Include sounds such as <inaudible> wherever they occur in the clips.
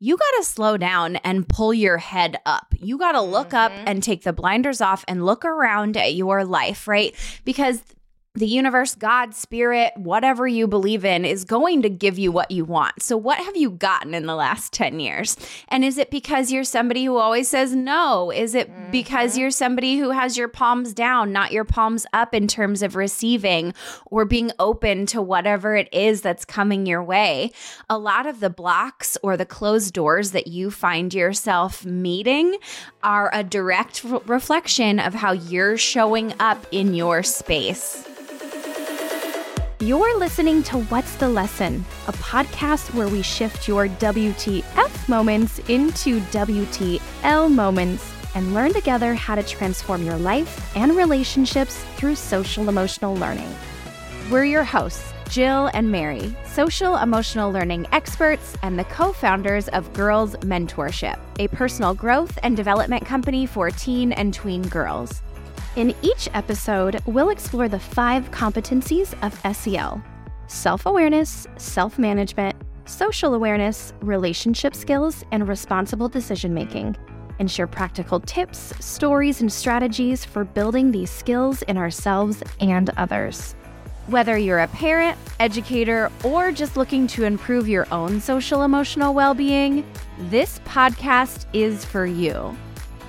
you got to slow down and pull your head up. You got to look up Mhm. and take the blinders off and look around at your life, right? Because the universe, God, spirit, whatever you believe in, is going to give you what you want. So, what have you gotten in the last 10 years? And is it because you're somebody who always says no? Is it because Mhm. you're somebody who has your palms down, not your palms up in terms of receiving or being open to whatever it is that's coming your way? A lot of the blocks or the closed doors that you find yourself meeting are a direct re- reflection of how you're showing up in your space. You're listening to What's the Lesson, a podcast where we shift your WTF moments into WTL moments and learn together how to transform your life and relationships through social emotional learning. We're your hosts, Jill and Mary, social emotional learning experts and the co founders of Girls Mentorship, a personal growth and development company for teen and tween girls. In each episode, we'll explore the five competencies of SEL self awareness, self management, social awareness, relationship skills, and responsible decision making. And share practical tips, stories, and strategies for building these skills in ourselves and others. Whether you're a parent, educator, or just looking to improve your own social emotional well being, this podcast is for you.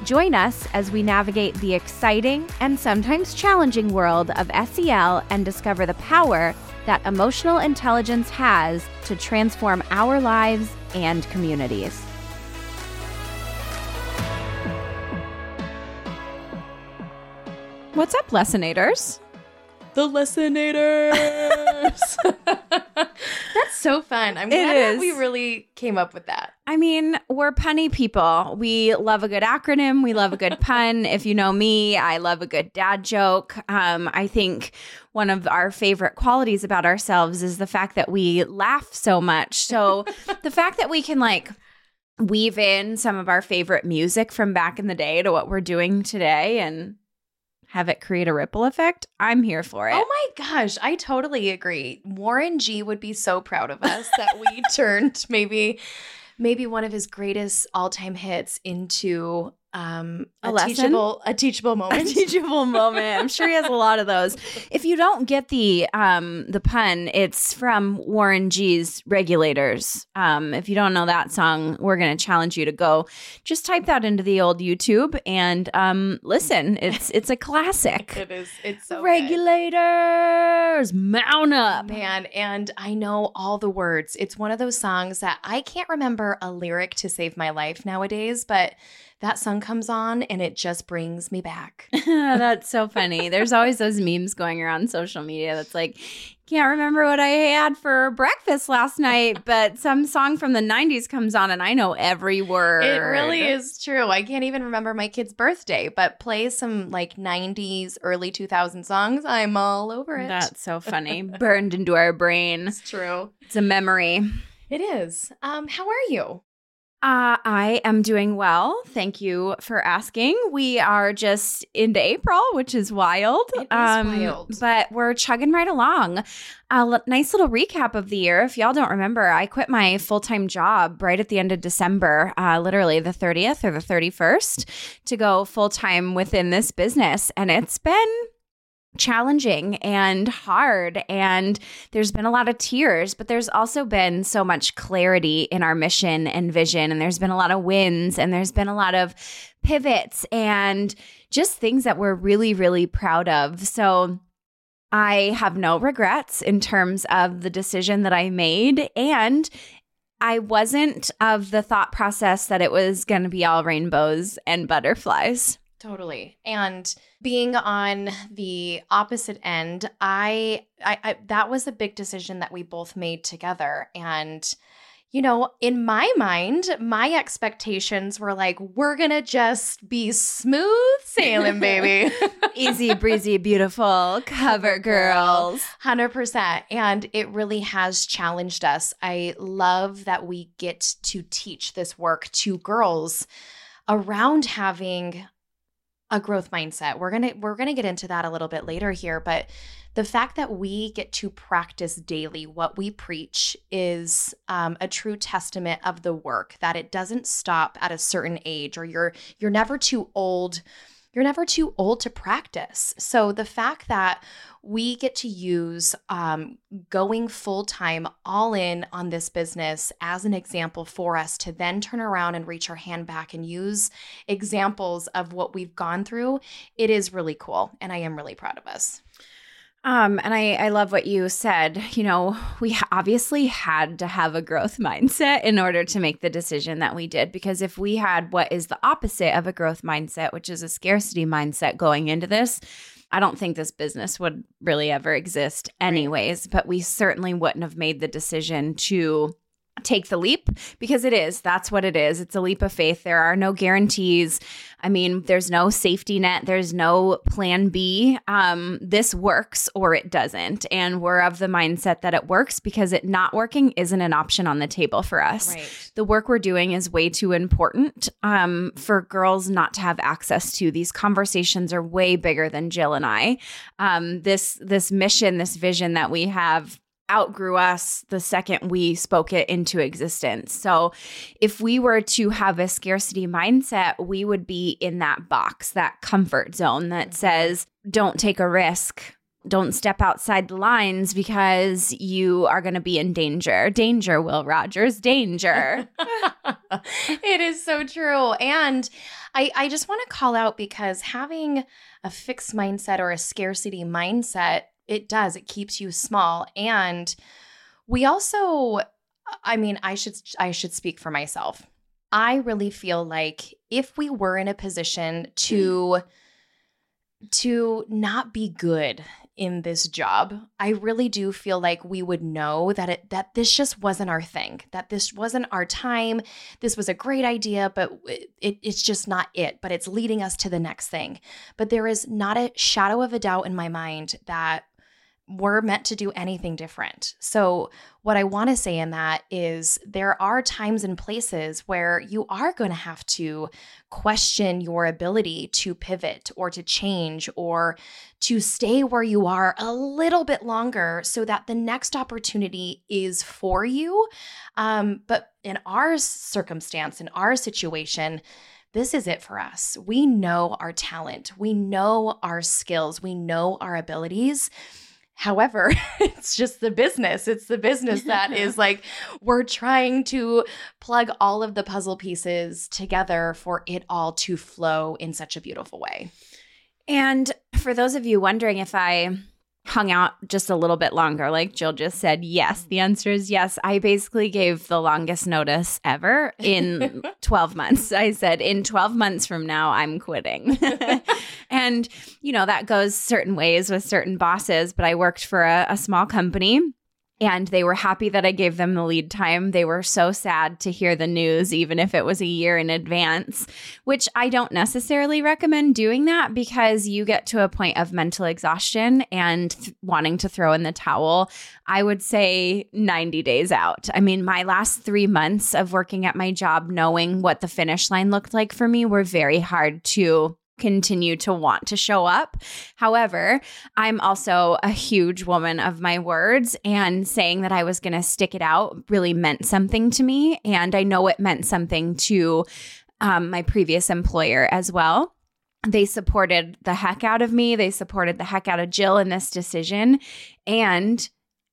Join us as we navigate the exciting and sometimes challenging world of SEL and discover the power that emotional intelligence has to transform our lives and communities. What's up, Lessonators? The Lessonators. <laughs> <laughs> That's so fun. I'm It glad that is. we really came up with that. I mean, we're punny people. We love a good acronym. We love a good <laughs> pun. If you know me, I love a good dad joke. Um, I think one of our favorite qualities about ourselves is the fact that we laugh so much. So the fact that we can like weave in some of our favorite music from back in the day to what we're doing today and have it create a ripple effect, I'm here for it. Oh my gosh, I totally agree. Warren G would be so proud of us that we <laughs> turned maybe maybe one of his greatest all-time hits into um A a, lesson? teachable a teachable <laughs> a moment. teachable moment. I'm sure he has a lot of those. <laughs> If you don't get the um the pun, it's from Warren G's Regulators. Um, if you don't know that song, we're gonna challenge you to go just type that into the old YouTube and um listen. It's <laughs> it's a classic. it is it's so good. Regulators, mount up. Man, and I know all the words. It's one of those songs that I can't remember a lyric to save my life nowadays, but that song comes on and it just brings me back. <laughs> that's so funny. There's always those memes going around social media that's like, can't remember what I had for breakfast last night, <laughs> but some song from the 90s comes on and I know every word. It really is true. I can't even remember my kid's birthday, but play some like 90s, early 2000 songs. I'm all over it. That's so <laughs> funny. Burned into our brain. It's true. It's a memory. It is. Um, how are you? Uh, I am doing well. Thank you for asking. We are just into April, which is wild. It is wild. But we're chugging right along. A l- nice little recap of the year. If y'all don't remember, I quit my full time job right at the end of December, uh, literally the 30th or the 31st, to go full time within this business. And it's been challenging and hard and there's been a lot of tears but there's also been so much clarity in our mission and vision and there's been a lot of wins and there's been a lot of pivots and just things that we're really really proud of so I have no regrets in terms of the decision that I made and I wasn't of the thought process that it was going to be all rainbows and butterflies. Totally. And being on the opposite end, I, I, I that was a big decision that we both made together. And you know, in my mind, my expectations were like, we're gonna just be smooth sailing, baby. <laughs> Easy breezy beautiful cover girls. 100%. And it really has challenged us. I love that we get to teach this work to girls around having a growth mindset. We're going to we're going to get into that a little bit later here, but the fact that we get to practice daily what we preach is um, a true testament of the work that it doesn't stop at a certain age or you're you're never too old you're never too old to practice so the fact that we get to use um, going full time, all in on this business as an example for us to then turn around and reach our hand back and use examples of what we've gone through. It is really cool. And I am really proud of us. Um, and I, I love what you said. You know, we obviously had to have a growth <laughs> mindset in order to make the decision that we did. Because if we had what is the opposite of a growth mindset, which is a scarcity mindset going into this, I don't think this business would really ever exist, anyways. Right. But we certainly wouldn't have made the decision to take the leap because it is. That's what it is. It's a leap of faith. There are no guarantees. I mean, there's no safety net, there's no plan B. Um, this works or it doesn't. And we're of the mindset that it works because it not working isn't an option on the table for us. Right. The work we're doing is way too important um, for girls not to have access to. These conversations are way bigger than Jill and I. Um, this this mission, this vision that we have outgrew us the second we spoke it into existence. So, if we were to have a scarcity mindset, we would be in that box, that comfort zone that mm-hmm. says, don't take a risk. Don't step outside the lines because you are going to be in danger. Danger, Will Rogers, danger. <laughs> it is so true. And I, I just want to call out because having a fixed mindset or a scarcity mindset it does. It keeps you small. And we also, I mean, I should I should speak for myself. I really feel like if we were in a position to to not be good in this job, I really do feel like we would know that it that this just wasn't our thing, that this wasn't our time. This was a great idea, but it, it's just not it. But it's leading us to the next thing. But there is not a shadow of a doubt in my mind that we're meant to do anything different. So, what I want to say in that is there are times and places where you are going to have to question your ability to pivot or to change or to stay where you are a little bit longer so that the next opportunity is for you. Um, but in our circumstance, in our situation, this is it for us. We know our talent, we know our skills, we know our abilities. However, <laughs> it's just the business. It's the business that <laughs> is like we're trying to plug all of the puzzle pieces together for it all to flow in such a beautiful way. And for those of you wondering if I hung out just a little bit longer. Like Jill just said, yes. The answer is yes. I basically gave the longest notice ever in <laughs> 12 months. I said, in 12 months from now, I'm quitting. And, you know, that goes certain ways with certain bosses, but I worked for a, a small company and they were happy that I gave them the lead time. They were so sad to hear the news, even if it was a year in advance, which I don't necessarily recommend doing that because you get to a point of mental exhaustion and th- wanting to throw in the towel. I would say 90 days out. I mean, my last three months of working at my job, knowing what the finish line looked like for me, were very hard to continue to want to show up. However, I'm also a huge woman of my words, and saying that I was going to stick it out really meant something to me. And I know it meant something to um, my previous employer as well. They supported the heck out of me. They supported the heck out of Jill in this decision. And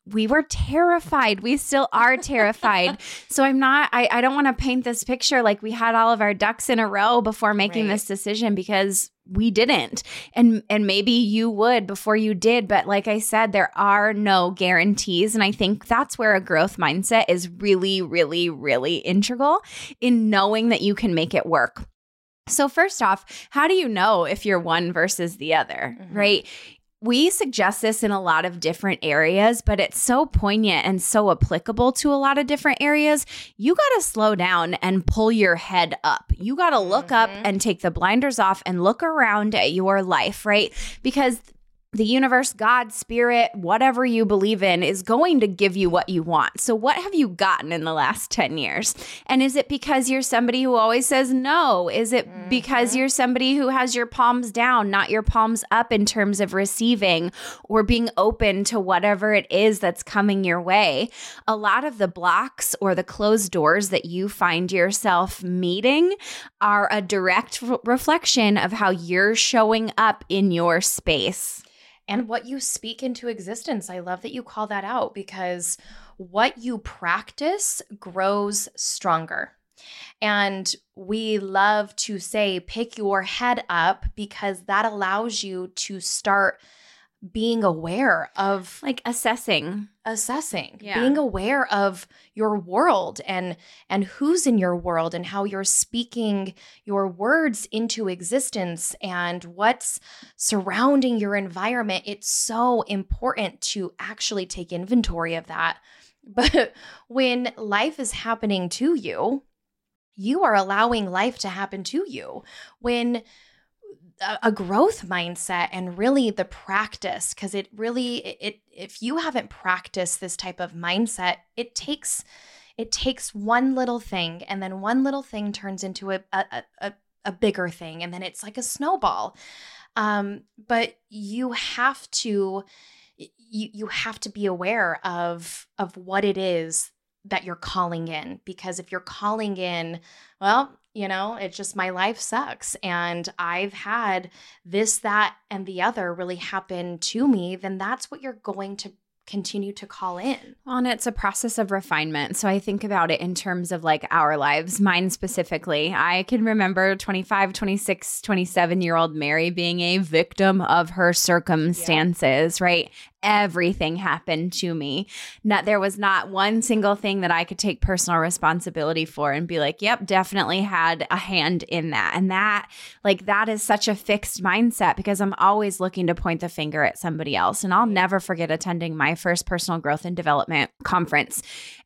we were terrified. We still are <laughs> terrified. so I'm not, I, I don't want to paint this picture like we had all of our ducks in a row before making right. this decision because we didn't. And and maybe you would before you did, but like I said there are no guarantees and I think that's where a growth mindset is really really really integral in knowing that you can make it work. So, first off, how do you know if you're one versus the other, mm-hmm. right? We suggest this in a lot of different areas, but it's so poignant and so applicable to a lot of different areas. You got to slow down and pull your head up. You got to look mm-hmm. up and take the blinders off and look around at your life, right? Because the universe, God, spirit, whatever you believe in, is going to give you what you want. So, what have you gotten in the last 10 years? And is it because you're somebody who always says no? Is it mm-hmm. because you're somebody who has your palms down, not your palms up in terms of receiving or being open to whatever it is that's coming your way? A lot of the blocks or the closed doors that you find yourself meeting are a direct f- reflection of how you're showing up in your space and what you speak into existence. I love that you call that out because what you practice grows stronger. And we love to say, pick your head up because that allows you to start being aware of like assessing. Assessing. Yeah. being aware of your world and and who's in your world and how you're speaking your words into existence and what's surrounding your environment. It's so important to actually take inventory of that. <laughs> But when life is happening to you you are allowing life to happen to you. When a growth mindset and really the practice because it really it if you haven't practiced this type of mindset it takes it takes one little thing and then one little thing turns into a a, a, a bigger thing and then it's like a snowball. Um, but you have to you you have to be aware of of what it is that you're calling in because if you're calling in well you know it's just my life sucks and i've had this that and the other really happen to me then that's what you're going to continue to call in. Well, and it's a process of refinement. So I think about it in terms of like our lives, mine specifically. I can remember 25, 26, 27 year old Mary being a victim of her circumstances, yeah. right? Everything happened to me. Not there was not one single thing that I could take personal responsibility for and be like, "Yep, definitely had a hand in that." And that like that is such a fixed mindset because I'm always looking to point the finger at somebody else. And I'll never forget attending my first personal growth and development conference.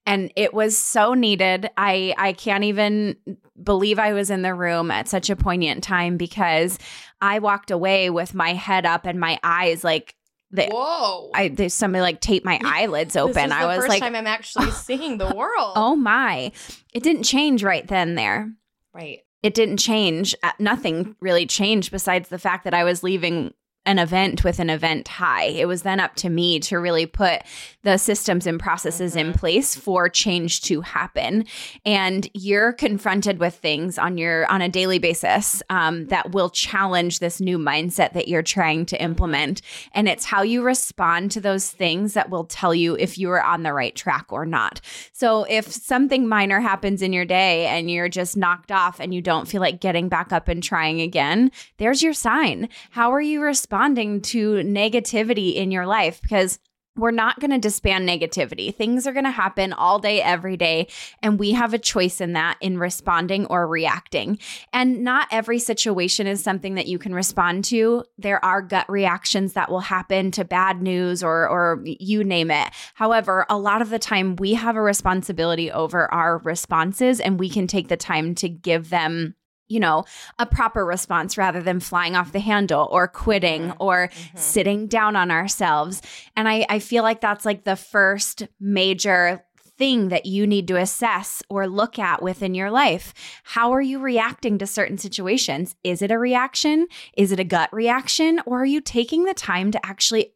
And it was so needed. I I can't even believe I was in the room at such a poignant time because I walked away with my head up and my eyes like they, Whoa! I there's somebody like taped my eyelids open. I was first like, time I'm actually <laughs> seeing the world. Oh my! It didn't change right then. There, right? It didn't change. Uh, nothing really changed besides the fact that I was leaving an event with an event high. It was then up to me to really put the systems and processes mm-hmm. in place for change to happen. And you're confronted with things on your on a daily basis um, that will challenge this new mindset that you're trying to implement. And it's how you respond to those things that will tell you if you are on the right track or not. So if something minor happens in your day and you're just knocked off and you don't feel like getting back up and trying again, there's your sign. How are you responding? Responding to negativity in your life because we're not going to disband negativity. Things are going to happen all day, every day. And we have a choice in that in responding or reacting. And not every situation is something that you can respond to. There are gut reactions that will happen to bad news or, or you name it. However, a lot of the time we have a responsibility over our responses and we can take the time to give them you know, a proper response rather than flying off the handle or quitting mm-hmm. or mm-hmm. sitting down on ourselves. And I, I feel like that's like the first major thing that you need to assess or look at within your life. How are you reacting to certain situations? Is it a reaction? Is it a gut reaction? Or are you taking the time to actually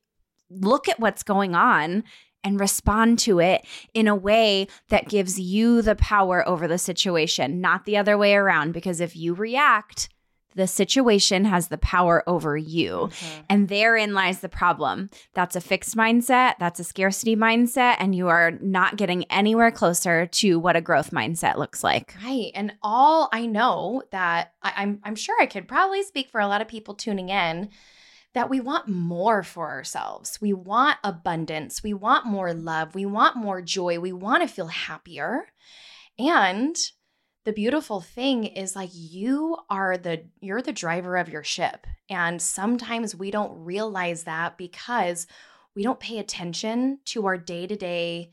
look at what's going on and respond to it in a way that gives you the power over the situation, not the other way around. Because if you react, the situation has the power over you. Mm-hmm. And therein lies the problem. That's a fixed mindset, that's a scarcity mindset, and you are not getting anywhere closer to what a growth mindset looks like. Right. And all I know that I, I'm I'm sure I could probably speak for a lot of people tuning in that we want more for ourselves. We want abundance. We want more love. We want more joy. We want to feel happier. And the beautiful thing is like you are the you're the driver of your ship. And sometimes we don't realize that because we don't pay attention to our day-to-day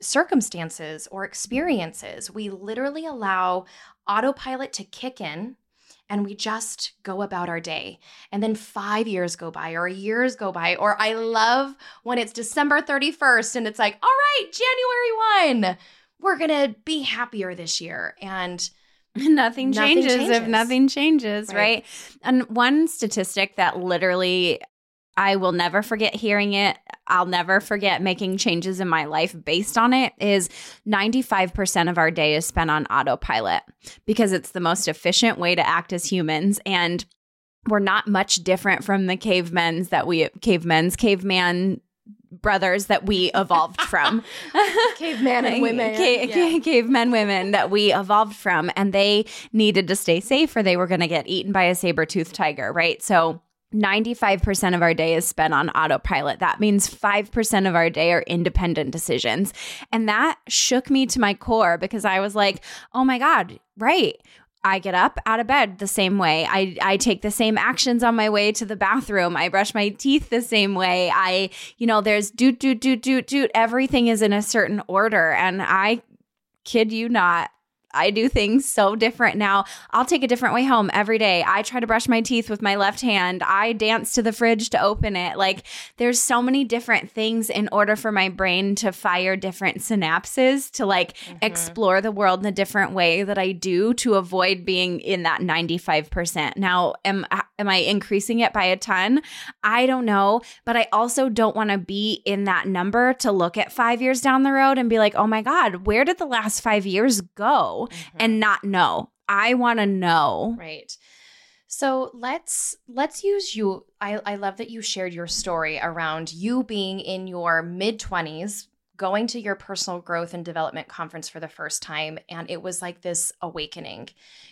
circumstances or experiences. We literally allow autopilot to kick in and we just go about our day. And then five years go by, or years go by, or I love when it's December 31st and it's like, all right, January 1, we're going to be happier this year. And <laughs> nothing, Nothing changes, if nothing changes, Right. right? And one statistic that literally I will never forget hearing it. I'll never forget making changes in my life based on it is 95% of our day is spent on autopilot because it's the most efficient way to act as humans and we're not much different from the cavemen's that we cavemen's caveman brothers that we evolved from. <laughs> caveman and women. Ca- ca- cavemen women that we evolved from and they needed to stay safe or they were going to get eaten by a saber-toothed tiger right so 95% of our day is spent on autopilot. That means 5% of our day are independent decisions. And that shook me to my core because I was like, oh my God, right. I get up out of bed the same way. I, I take the same actions on my way to the bathroom. I brush my teeth the same way. I, you know, there's doot, doot, doot, doot, doot. Everything is in a certain order. And I kid you not, I do things so different now. I'll take a different way home every day. I try to brush my teeth with my left hand. I dance to the fridge to open it. Like there's so many different things in order for my brain to fire different synapses to like mm-hmm. explore the world in a different way that I do to avoid being in that 95%. Now, am uh, am I increasing it by a ton? I don't know, but I also don't want to be in that number to look at 5 years down the road and be like, "Oh my god, where did the last 5 years go?" And mm-hmm. not know. I want to know. Right. So let's let's use you. I, I love that you shared your story around you being in your mid twenties, going to your personal growth and development conference for the first time, and it was like this awakening.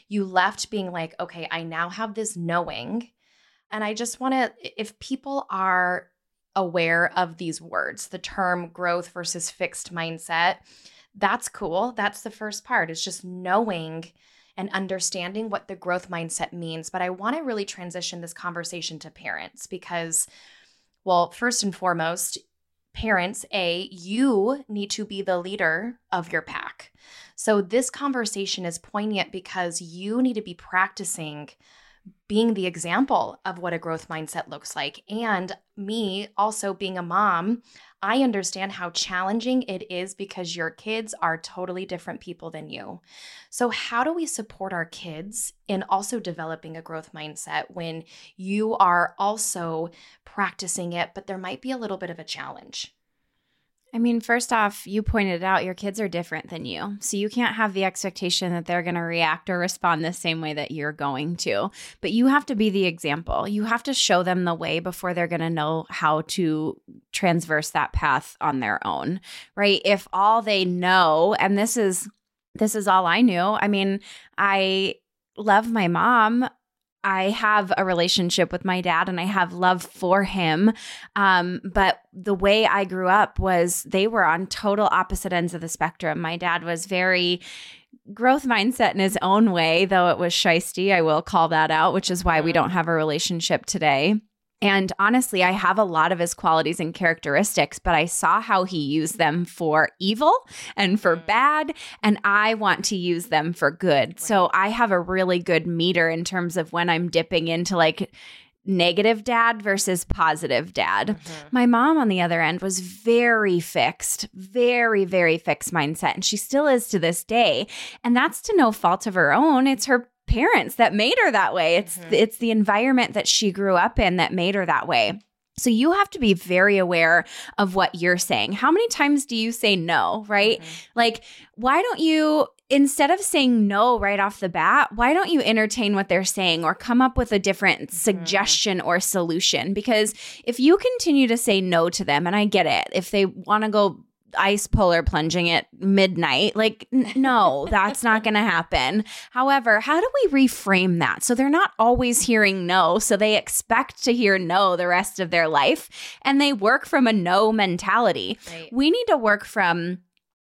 You left being like, okay, I now have this knowing, and I just want to. If people are aware of these words, the term growth versus fixed mindset, that's cool. That's the first part. It's just knowing and understanding what the growth mindset means. But I want to really transition this conversation to parents because, well, first and foremost, parents, A, you need to be the leader of your pack. So this conversation is poignant because you need to be practicing being the example of what a growth mindset looks like. And me also being a mom, I understand how challenging it is because your kids are totally different people than you. So, how do we support our kids in also developing a growth mindset when you are also practicing it, but there might be a little bit of a challenge? I mean, first off, you pointed out your kids are different than you. So you can't have the expectation that they're going to react or respond the same way that you're going to. But you have to be the example. You have to show them the way before they're going to know how to transverse that path on their own, right? If all they know, and this is this is all I knew. I mean, I love my mom. I have a relationship with my dad and I have love for him. Um, but the way I grew up was they were on total opposite ends of the spectrum. My dad was very growth mindset in his own way, though it was shisty. I will call that out, which is why we don't have a relationship today. And honestly, I have a lot of his qualities and characteristics, but I saw how he used them for evil and for Mm. bad, and I want to use them for good. So I have a really good meter in terms of when I'm dipping into like negative dad versus positive dad. Mm-hmm. My mom, on the other end, was very fixed, very, very fixed mindset. And she still is to this day. And that's to no fault of her own. It's her parents that made her that way. It's Mhm. it's the environment that she grew up in that made her that way. So you have to be very aware of what you're saying. How many times do you say no, right? Mhm. Like, why don't you, instead of saying no right off the bat, why don't you entertain what they're saying or come up with a different suggestion or solution? Because if you continue to say no to them, and I get it, if they want to go ice polar plunging at midnight, like, n- <laughs> no, that's not going to happen. However, how do we reframe that? So they're not always hearing no. So they expect to hear no the rest of their life and they work from a no mentality Right. we need to work from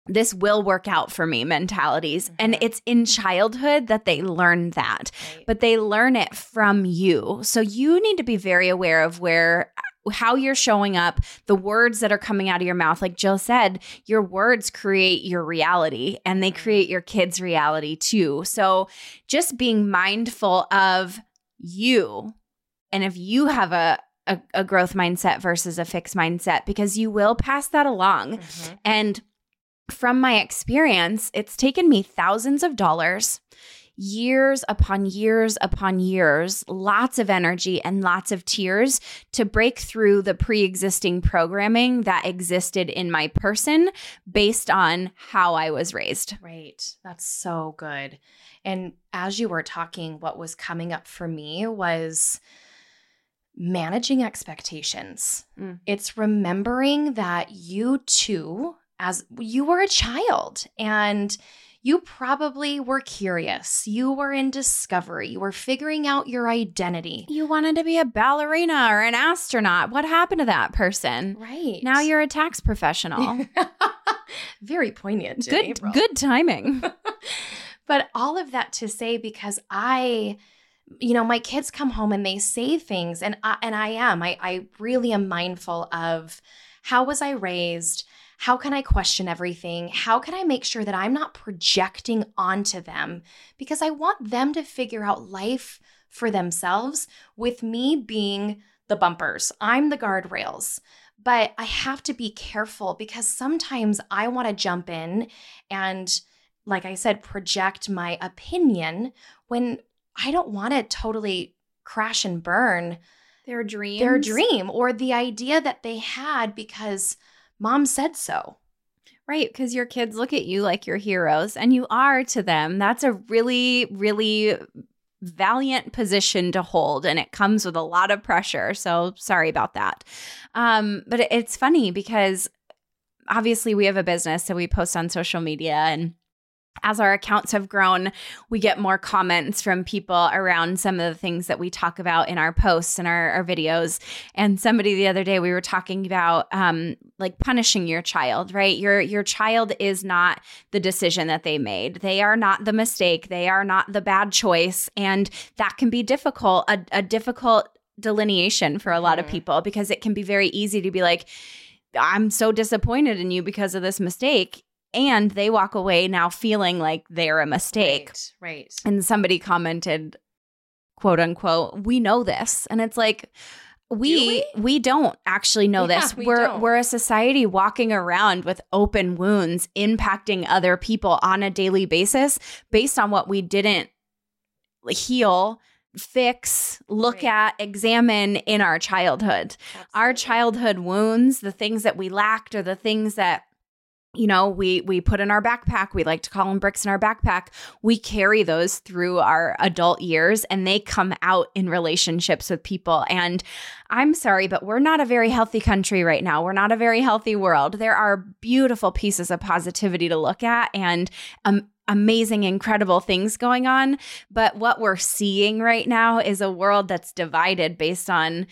this will work out for me mentalities. And Mhm. it's in childhood that they learn that, Right. but they learn it from you. So you need to be very aware of where how you're showing up, the words that are coming out of your mouth. Like Jill said, your words create your reality and they create your kids' reality too. So just being mindful of you and if you have a, a, a growth mindset versus a fixed mindset, because you will pass that along. Mhm. And from my experience, it's taken me thousands of dollars, years upon years upon years, lots of energy and lots of tears to break through the pre existing programming that existed in my person based on how I was raised. Right. That's so good. And as you were talking, what was coming up for me was managing expectations. Mm. It's remembering that you too, as you were a child and you probably were curious. You were in discovery. You were figuring out your identity. You wanted to be a ballerina or an astronaut. What happened to that person? Right. Now you're a tax professional. <laughs> very poignant. good April. good timing. <laughs> <laughs> but all of that to say because I you know my kids come home and they say things and I, and I am I I really am mindful of how was I raised how can I question everything? How can I make sure that I'm not projecting onto them? Because I want them to figure out life for themselves with me being the bumpers. I'm the guardrails. But I have to be careful because sometimes I want to jump in and like I said, project my opinion when I don't want to totally crash and burn Their dream their dream or the idea that they had because mom said so. Right, because your kids look at you like you're heroes, and you are to them. That's a really, really valiant position to hold, and it comes with a lot of pressure. So sorry about that. Um, but it's funny because obviously we have a business, so we post on social media and as our accounts have grown, we get more comments from people around some of the things that we talk about in our posts and our, our videos. And somebody the other day we were talking about um, like punishing your child, right? Your your child is not the decision that they made. They are not the mistake. They are not the bad choice, and that can be difficult. A, a difficult delineation for a lot of Mhm. people because it can be very easy to be like. I'm so disappointed in you because of this mistake and they walk away now feeling like they're a mistake. Right. Right. And somebody commented, quote unquote, we know this. And it's like, we we, don't actually know Yeah, this. we we're don't. we're a society walking around with open wounds impacting other people on a daily basis based on what we didn't heal, fix, look Right. at, examine in our childhood our childhood wounds, the things that we lacked or the things that you know we we put in our backpack we like to call them bricks in our backpack. We carry those through our adult years and they come out in relationships with people. And i'm sorry but we're not a very healthy country right now. We're not a very healthy world. There are beautiful pieces of positivity to look at and um, amazing incredible things going on. But what we're seeing right now is a world that's divided based on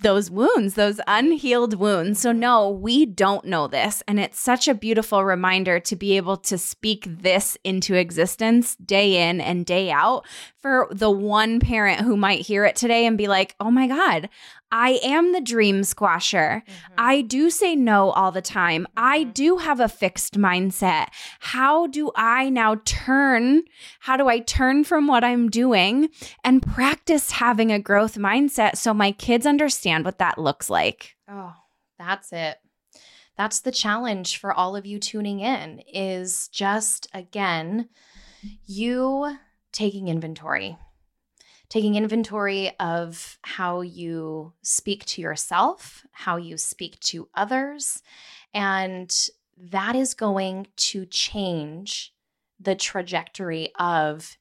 those wounds, those unhealed wounds. So, no, we don't know this. And it's such a beautiful reminder to be able to speak this into existence day in and day out for the one parent who might hear it today and be like, oh my God, I am the dream squasher. Mhm. I do say no all the time. I Mhm. do have a fixed mindset. How do I now turn? How do I turn from what I'm doing and practice having a growth mindset so my kids understand what that looks like? Oh, that's it. That's the challenge for all of you tuning in is just again you taking inventory. Taking inventory of how you speak to yourself, how you speak to others, and that is going to change the trajectory of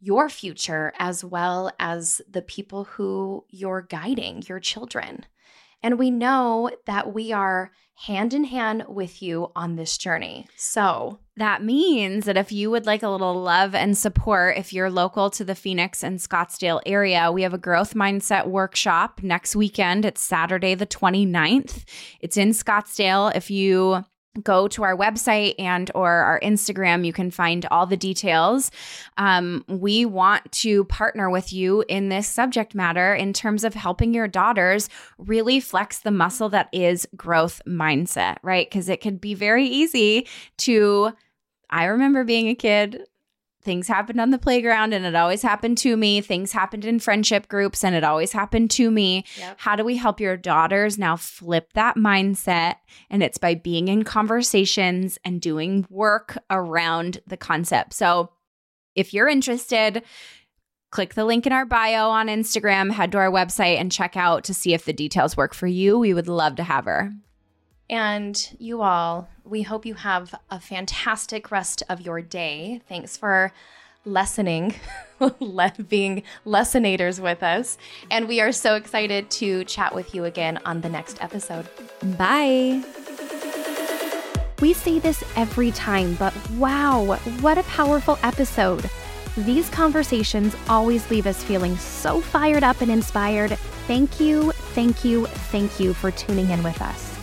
your future as well as the people who you're guiding, your children. And we know that we are hand in hand with you on this journey. So, That means that if you would like a little love and support, if you're local to the Phoenix and Scottsdale area, we have a growth mindset workshop next weekend. It's Saturday, the 29th. It's in Scottsdale. If you go to our website and or our instagram you can find all the details um, we want to partner with you in this subject matter in terms of helping your daughters really flex the muscle that is growth mindset right because it could be very easy to i remember being a kid things happened on the playground and it always happened to me. Things happened in friendship groups and it always happened to me. Yep. How do we help your daughters now flip that mindset? And it's by being in conversations and doing work around the concept. So if you're interested, click the link in our bio on Instagram, head to our website and check out to see if the details work for you. We would love to have her. And you all, we hope you have a fantastic rest of your day. Thanks for lessening, <laughs> being lessonators with us. And we are so excited to chat with you again on the next episode. Bye. We say this every time, but wow, what a powerful episode. These conversations always leave us feeling so fired up and inspired. Thank you, thank you, thank you for tuning in with us.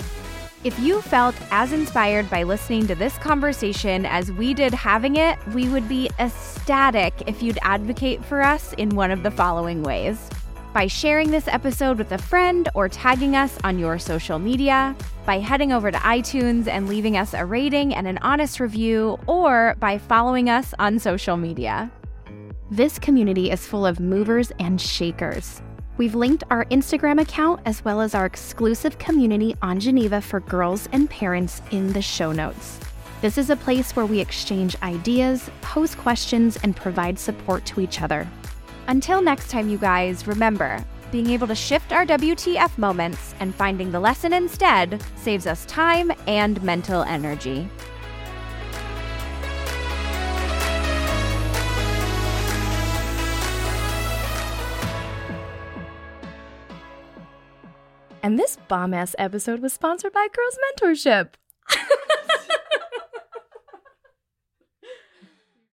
If you felt as inspired by listening to this conversation as we did having it, we would be ecstatic if you'd advocate for us in one of the following ways by sharing this episode with a friend or tagging us on your social media, by heading over to iTunes and leaving us a rating and an honest review, or by following us on social media. This community is full of movers and shakers. We've linked our Instagram account as well as our exclusive community on Geneva for girls and parents in the show notes. This is a place where we exchange ideas, pose questions, and provide support to each other. Until next time, you guys, remember being able to shift our WTF moments and finding the lesson instead saves us time and mental energy. And this bomb ass episode was sponsored by Girls Mentorship. <laughs>